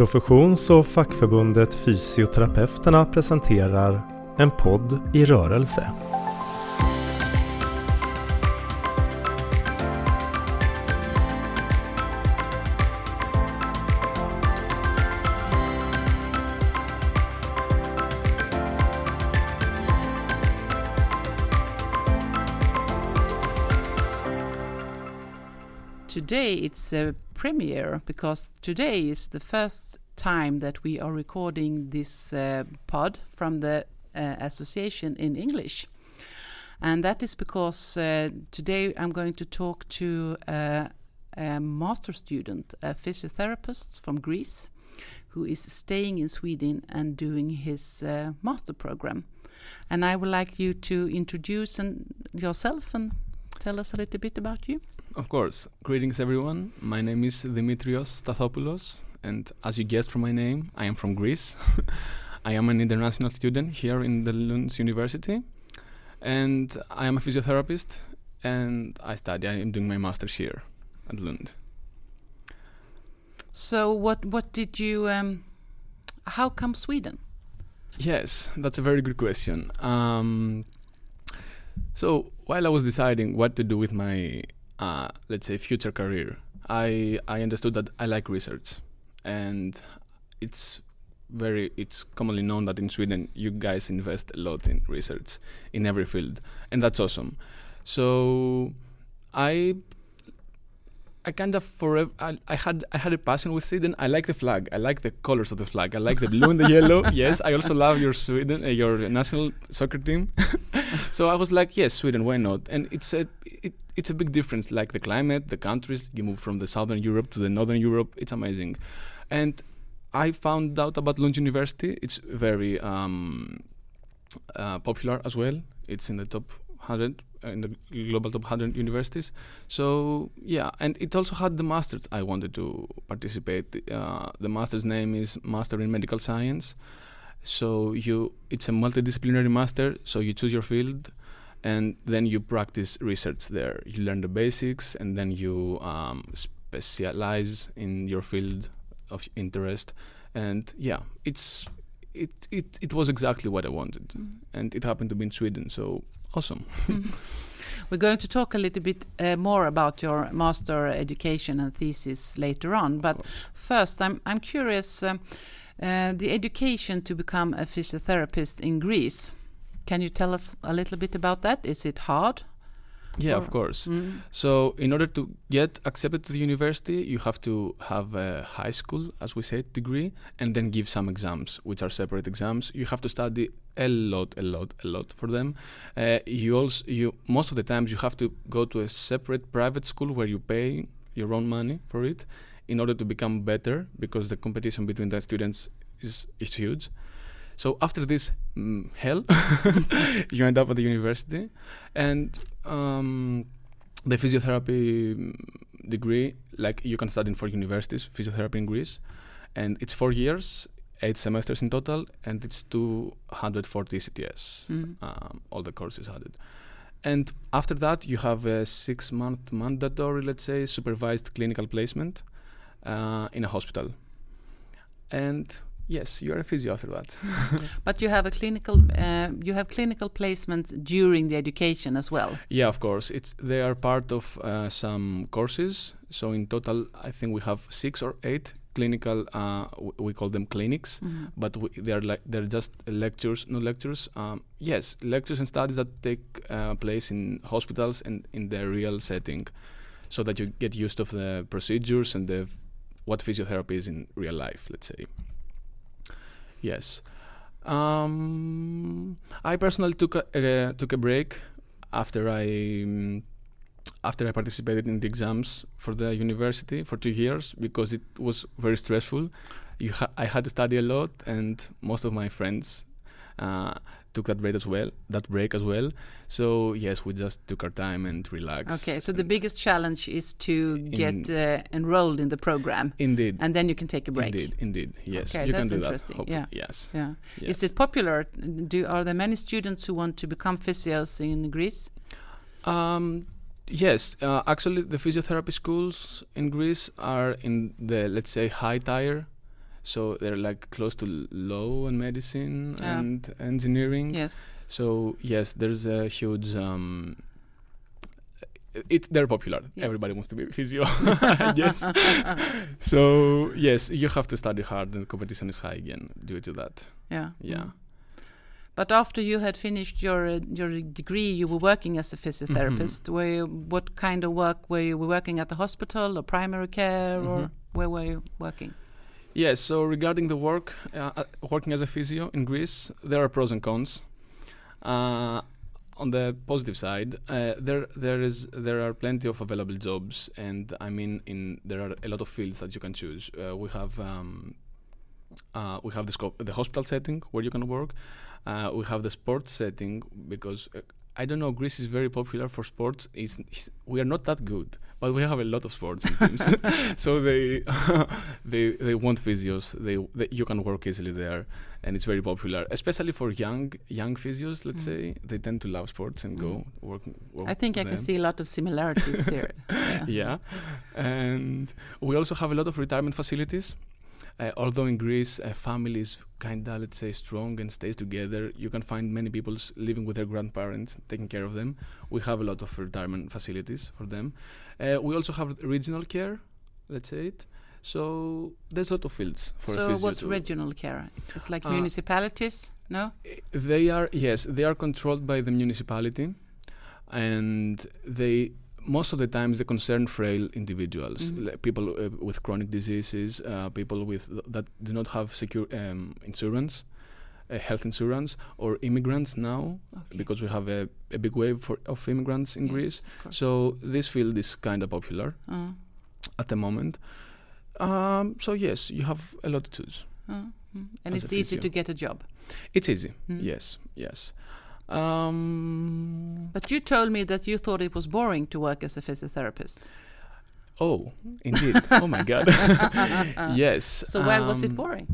Professions och fackförbundet Fysioterapeuterna presenterar En podd i rörelse. Today it's a premiere because today is the first time that we are recording this uh, pod from the uh, association in English. And that is because uh, today I'm going to talk to uh, a master student, a physiotherapist from Greece, who is staying in Sweden and doing his uh, master program. And I would like you to introduce yourself and tell us a little bit about you. Of course. Greetings, everyone. My name is Dimitrios Stathopoulos, and as you guessed from my name, I am from Greece. I am an international student here in the Lund University, and I am a physiotherapist, and I study. I am doing my master's here at Lund. So, what what did you? Um, how come Sweden? Yes, that's a very good question. Um, so, while I was deciding what to do with my uh, let's say future career i i understood that i like research and it's very it's commonly known that in sweden you guys invest a lot in research in every field and that's awesome so i I kind of forever. I, I, had I had a passion with Sweden. I like the flag. I like the colors of the flag. I like the blue and the yellow. Yes, I also love your Sweden, uh, your national soccer team. so I was like, yes, Sweden. Why not? And it's a it, it's a big difference. Like the climate, the countries. You move from the southern Europe to the northern Europe. It's amazing. And I found out about Lund University. It's very um, uh, popular as well. It's in the top hundred uh, in the global top 100 universities. So yeah, and it also had the masters I wanted to participate. Uh, the master's name is Master in Medical Science. So you, it's a multidisciplinary master. So you choose your field, and then you practice research there. You learn the basics, and then you um, specialize in your field of interest. And yeah, it's it it it was exactly what I wanted, mm. and it happened to be in Sweden. So Awesome. We're going to talk a little bit uh, more about your master education and thesis later on, but first, I'm I'm curious. Um, uh, the education to become a physiotherapist in Greece. Can you tell us a little bit about that? Is it hard? Yeah, of course. Mm. So, in order to get accepted to the university, you have to have a high school, as we said, degree, and then give some exams, which are separate exams. You have to study a lot, a lot, a lot for them. Uh, you also, you most of the times, you have to go to a separate private school where you pay your own money for it, in order to become better, because the competition between the students is is huge. So after this mm, hell, you end up at the university, and um, the physiotherapy mm, degree, like you can study in four universities, physiotherapy in Greece, and it's four years, eight semesters in total, and it's 240 CTS, mm. um, all the courses added. And after that, you have a six month mandatory, let's say, supervised clinical placement uh, in a hospital. And Yes, you are a physio after that. but you have a clinical, uh, you have clinical placements during the education as well. Yeah, of course. It's they are part of uh, some courses. So in total, I think we have six or eight clinical. Uh, we call them clinics, mm -hmm. but they are like they're just lectures, not lectures. Um, yes, lectures and studies that take uh, place in hospitals and in the real setting, so that you get used of the procedures and the what physiotherapy is in real life. Let's say. Yes. Um, I personally took a, uh, took a break after I um, after I participated in the exams for the university for two years because it was very stressful. Ha- I had to study a lot, and most of my friends uh, took that break as well. That break as well. So yes, we just took our time and relaxed. Okay, so the biggest challenge is to get uh, enrolled in the program. Indeed. And then you can take a break. Indeed, indeed. Yes, okay, you that's can do interesting. that. Yeah. Yes. Yeah. Yes. Is it popular? Do are there many students who want to become physios in Greece? Um, yes, uh, actually, the physiotherapy schools in Greece are in the let's say high tier so they're like close to law and medicine and engineering. Yes. So yes, there's a huge. Um, it they're popular. Yes. Everybody wants to be physio. yes. so yes, you have to study hard, and competition is high again due to that. Yeah. Yeah. Mm. But after you had finished your uh, your degree, you were working as a physiotherapist. Mm-hmm. Were you, what kind of work were you Were working at the hospital or primary care, or Mhm. where were you working? Yes. So regarding the work, uh, uh, working as a physio in Greece, there are pros and cons. Uh, on the positive side, uh, there there is there are plenty of available jobs, and I mean, in there are a lot of fields that you can choose. Uh, we have um, uh, we have the the hospital setting where you can work. We have the sports setting because I don't know. Greece is very popular for sports. It's, it's, we are not that good, but we have a lot of sports and teams. so they they they want physios. They, they you can work easily there, and it's very popular, especially for young young physios. Let's Mm. say they tend to love sports and go work. work I think I there. can see a lot of similarities here. Yeah. Yeah, and we also have a lot of retirement facilities. Uh, although in Greece, family is kinda let's say strong and stays together, you can find many people living with their grandparents, taking care of them. We have a lot of retirement facilities for them. Uh, we also have regional care, let's say it. So there's a lot of fields for a So what's regional care? It's like Uh, municipalities, no? They are yes, they are controlled by the municipality, and they most of the times they concern frail individuals, Mhm. like people uh, with chronic diseases, uh, people with th- that do not have secure um, insurance, uh, health insurance, or immigrants now Okay. because we have a, a big wave for, of immigrants in Yes, Greece. So this field is kind of popular Uh, at the moment. Um, so yes, you have a lot to choose. uh, mm. And As it's easy to get a job. It's easy. Mm. Yes, yes. Um, But you told me that you thought it was boring to work as a physiotherapist. Oh, indeed. oh my God. yes. So why was it um, boring?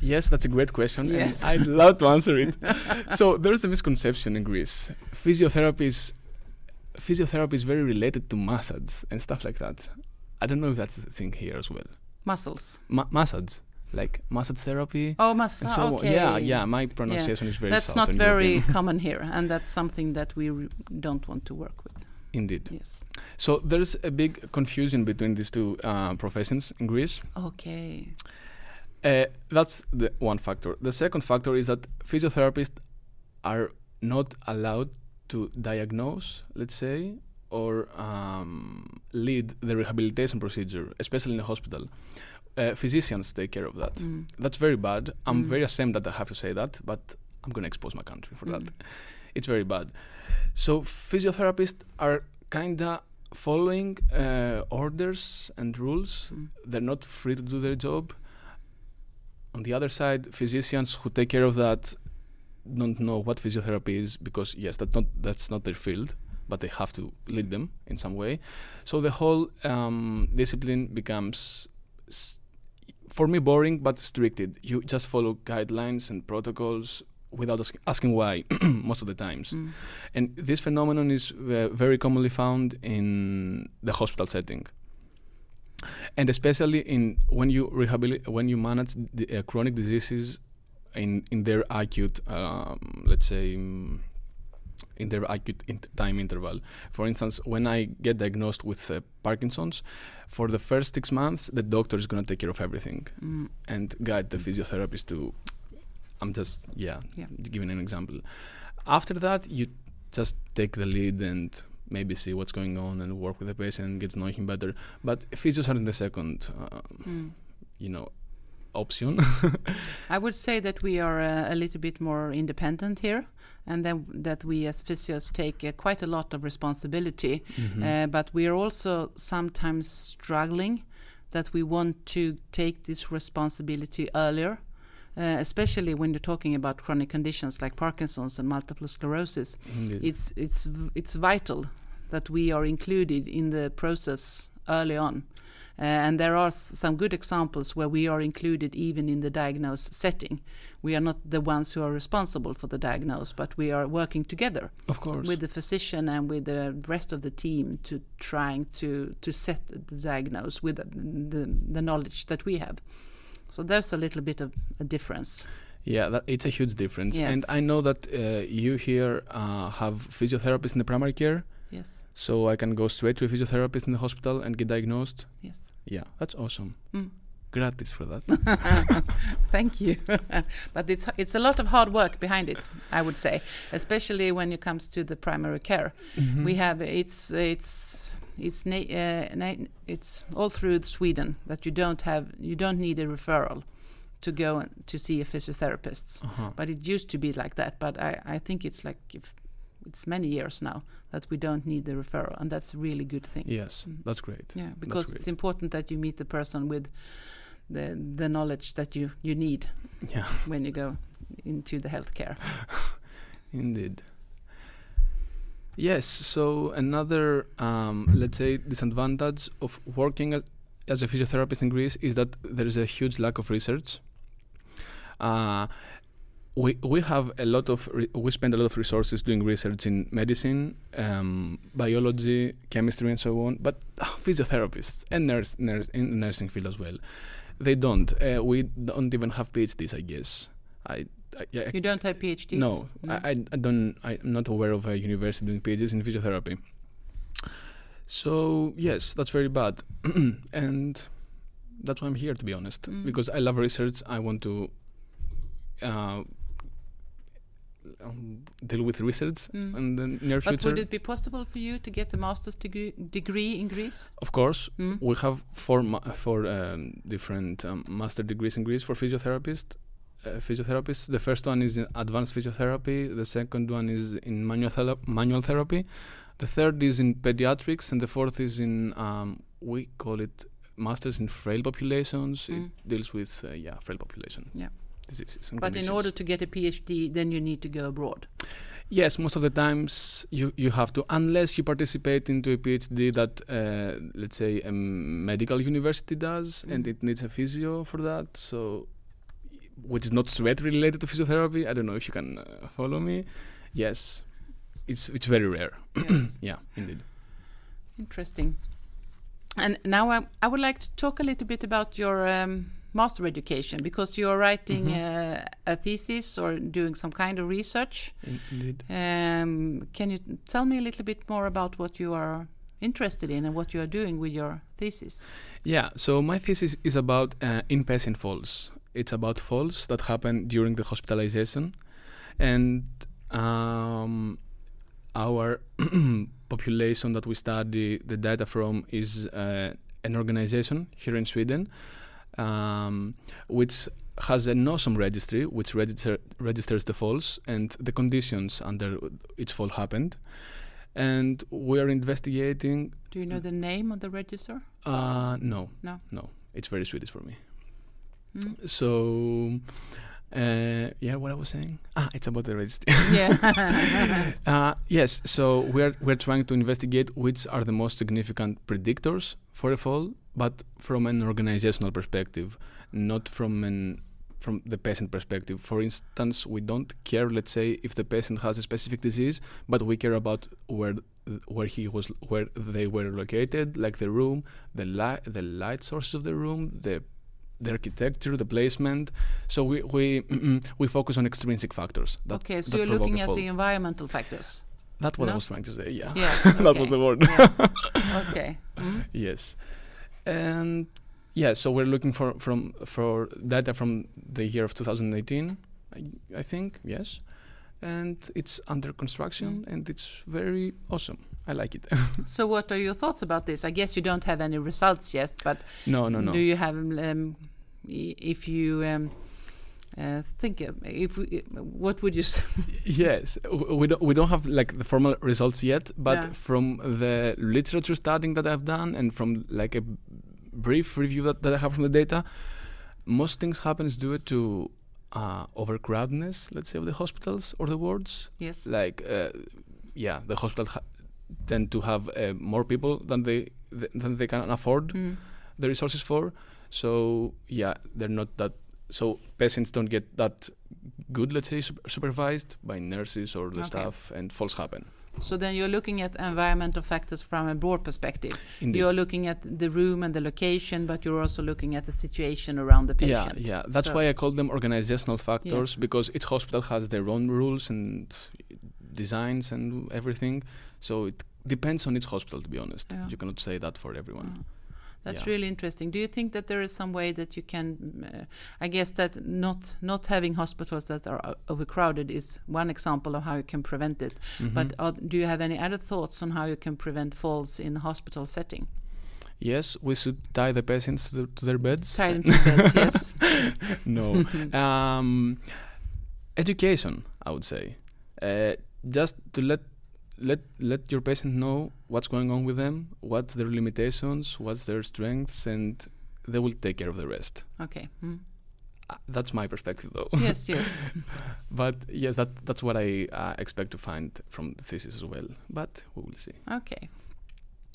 Yes, that's a great question. and Yes. I'd love to answer it. so there's a misconception in Greece. Physiotherapy is physiotherapy is very related to massage and stuff like that. I don't know if that's the thing here as well. Muscles. Ma- massage, like massage therapy. Oh, mas- and so okay. yeah, yeah. My pronunciation is very. That's not very European. common here, and that's something that we don't want to work with. Indeed. Yes. So there's a big confusion between these two uh, professions in Greece. Okay. Uh, that's the one factor. The second factor is that physiotherapists are not allowed to diagnose, let's say, or um, lead the rehabilitation procedure, especially in a hospital. Uh, physicians take care of that. Mm. That's very bad. I'm Mm. very ashamed that I have to say that, but I'm going to expose my country for that. Mm. It's very bad. So physiotherapists are kinda following uh, orders and rules. Mm. They're not free to do their job. On the other side, physicians who take care of that don't know what physiotherapy is because yes, that's not that's not their field, but they have to lead them in some way. So the whole um, discipline becomes, s- for me, boring but stricted. You just follow guidelines and protocols without ask- asking why most of the times. Mm. And this phenomenon is uh, very commonly found in the hospital setting. And especially in when you rehabilitate, when you manage the, uh, chronic diseases in in their acute, um, let's say, mm, in their acute time interval. For instance, when I get diagnosed with uh, Parkinson's, for the first six months, the doctor is going to take care of everything Mm. and guide the physiotherapist to i'm just yeah, Yeah. giving an example after that you just take the lead and maybe see what's going on and work with the patient and get to know him better but physios are in the second uh, Mm. you know option I would say that we are uh, a little bit more independent here, and then that we as physios take uh, quite a lot of responsibility. Mhm. Uh, but we are also sometimes struggling that we want to take this responsibility earlier, uh, especially when you're talking about chronic conditions like Parkinson's and multiple sclerosis. Indeed. It's it's v- it's vital that we are included in the process early on. Uh, and there are s- some good examples where we are included even in the diagnose setting. We are not the ones who are responsible for the diagnose, but we are working together of course with the physician and with the rest of the team to trying to to set the diagnose with the, the, the knowledge that we have. So there's a little bit of a difference. Yeah, that, it's a huge difference. Yes. And I know that uh, you here uh, have physiotherapists in the primary care, Yes, so I can go straight to a physiotherapist in the hospital and get diagnosed. yes. Yeah, that's awesome. Mm. Gratis for that. Thank you. but it's it's a lot of hard work behind it, I would say, especially when it comes to the primary care. Mm-hmm. We have it's it's it's na- uh, na- it's all through Sweden that you don't have you don't need a referral to go and to see a physiotherapist. Uh-huh. But it used to be like that. But I, I think it's like if it's many years now that we don't need the referral, and that's a really good thing. Yes, Mm. that's great. Yeah, because great. it's important that you meet the person with the the knowledge that you you need Yeah, when you go into the healthcare. indeed. Yes, so another, um, let's say, disadvantage of working as, as a physiotherapist in Greece is that there is a huge lack of research. Uh, we we have a lot of re- we spend a lot of resources doing research in medicine, um, biology, chemistry, and so on. But uh, physiotherapists and nurse, nurse in the nursing field as well, they don't. Uh, we don't even have PhDs, I guess. I, I yeah, You don't have PhDs. no, I, I, I don't. I'm not aware of a university doing PhDs in physiotherapy. So yes, that's very bad, and that's why I'm here, to be honest, Mm. because I love research. I want to uh, um, deal with research Mm. in the near But future. would it be possible for you to get a master's degree degree in Greece? of course, Mm. we have four ma- four um, different um, master degrees in Greece for physiotherapists. Uh, physiotherapists. The first one is in advanced physiotherapy. The second one is in manual thera- manual therapy. The third is in pediatrics, and the fourth is in um, we call it masters in frail populations. Mm. It deals with uh, yeah frail population Yeah. Diseases and But in order to get a PhD, then you need to go abroad. Yes, most of the times you, you have to, unless you participate into a PhD that, uh, let's say, a medical university does, and Mhm. it needs a physio for that. So, which is not straight related to physiotherapy. I don't know if you can uh, follow me. Yes, it's it's very rare. Yes. Yeah, indeed. Interesting. And now I, I would like to talk a little bit about your um, master education because you're writing Mhm. uh, a thesis or doing some kind of research. Indeed. Um, can you tell me a little bit more about what you are interested in and what you are doing with your thesis? Yeah, so my thesis is about uh, inpatient falls. It's about falls that happen during the hospitalization, and um, our population that we study the data from is uh, an organization here in Sweden, um, which has an awesome registry which register, registers the falls and the conditions under each fall happened. And we are investigating Do you know the name of the register? uh, no. No. No. It's very Swedish for me. Mm. So, uh, yeah, what I was saying? Ah, it's about the registry. Yeah. uh, yes. So we're we're trying to investigate which are the most significant predictors for a fall, but from an organizational perspective, not from an from the patient perspective. For instance, we don't care, let's say, if the patient has a specific disease, but we care about where where he was, where they were located, like the room, the light, the light sources of the room, the the architecture, the placement. So we we we focus on extrinsic factors. That, okay, so you're looking at the environmental factors. That's what I was trying to say. Yeah, Yes. that okay. was the word. Yeah. Okay. Mm. yes, and yeah. So we're looking for from for data from the year of 2018, I, I think. Yes, and it's under construction Mm. and it's very awesome. I like it. So, what are your thoughts about this? I guess you don't have any results yet, but no, no, no. do you have, um, if you um, uh, think, uh, if we, what would you say? yes, we don't we don't have like the formal results yet, but Yeah. from the literature studying that I've done and from like a brief review that, that I have from the data, most things happens due to uh, overcrowdedness, let's say, of the hospitals or the wards. Yes. Like, uh, yeah, the hospital ha- tend to have uh, more people than they th- than they can afford Mm. the resources for. So yeah, they're not that. So patients don't get that good, let's say, sup- supervised by nurses or the Okay. staff, and falls happen. So then you're looking at environmental factors from a broad perspective. Indeed. You're looking at the room and the location, but you're also looking at the situation around the yeah, patient. yeah. That's So- why I call them organizational factors Yes. because each hospital has their own rules and designs and everything. So it depends on each hospital, to be honest. Yeah. You cannot say that for everyone. Mm. That's Yeah. really interesting. Do you think that there is some way that you can? Uh, I guess that not not having hospitals that are overcrowded is one example of how you can prevent it. But Mhm. are, do you have any other thoughts on how you can prevent falls in hospital setting? yes, we should tie the patients to, the, to their beds. Tie them to beds, yes. no. um, education, I would say. Uh, just to let let let your patient know what's going on with them, what's their limitations, what's their strengths, and they will take care of the rest. Okay. Mm. Uh, that's my perspective, though. Yes, yes. but yes, that that's what I uh, expect to find from the thesis as well. But we will see. Okay.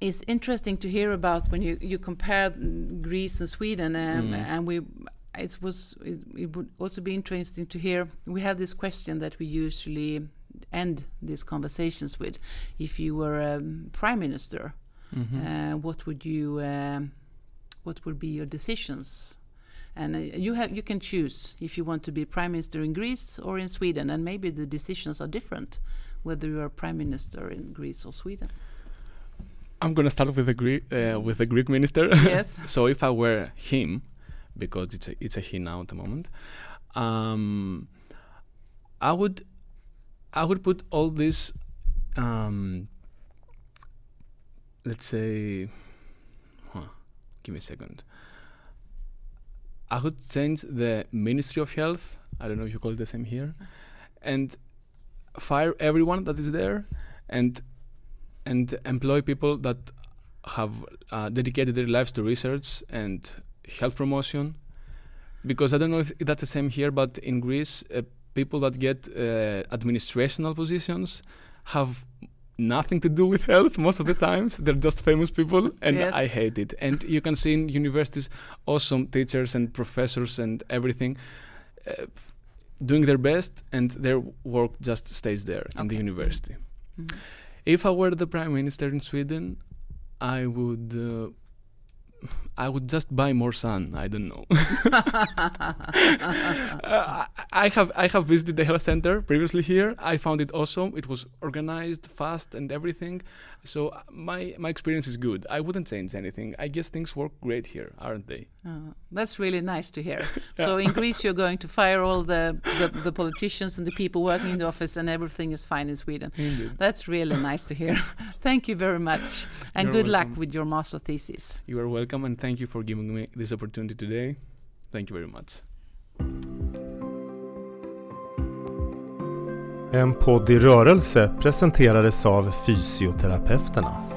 It's interesting to hear about when you, you compare mm, Greece and Sweden, um, Mm. and we. It was. It, it would also be interesting to hear. We have this question that we usually end these conversations with. If you were a prime minister, Mhm. uh, what would you? Um, what would be your decisions? And uh, you have you can choose if you want to be prime minister in Greece or in Sweden, and maybe the decisions are different, whether you are prime minister in Greece or Sweden. I'm gonna start with the Greek uh, with the Greek minister. Yes. so if I were him, because it's a, it's a he now at the moment, um, I would I would put all this, um, let's say, huh, give me a second. I would change the Ministry of Health. I don't know if you call it the same here, and fire everyone that is there, and and employ people that have uh, dedicated their lives to research and health promotion. Because I don't know if that's the same here, but in Greece, uh, people that get uh, administrational positions have nothing to do with health most of the times. They're just famous people, and Yes. I hate it. And you can see in universities, awesome teachers and professors and everything. Uh, doing their best and their work just stays there in the Okay. university. Mhm. If I were the prime minister in Sweden, I would uh, I would just buy more sun. I don't know. Uh, I have I have visited the health center previously here. I found it awesome. It was organized, fast, and everything. So uh, my my experience is good. I wouldn't change anything. I guess things work great here, aren't they? Uh, that's really nice to hear. So in Greece, you're going to fire all the, the, the politicians and the people working in the office, and everything is fine in Sweden. Indeed. That's really nice to hear. Thank you very much, and You're good luck with your master thesis. You are welcome, and thank you for giving me this opportunity today. Thank you very much. En podd i rörelse presenterades av Fysioterapeuterna.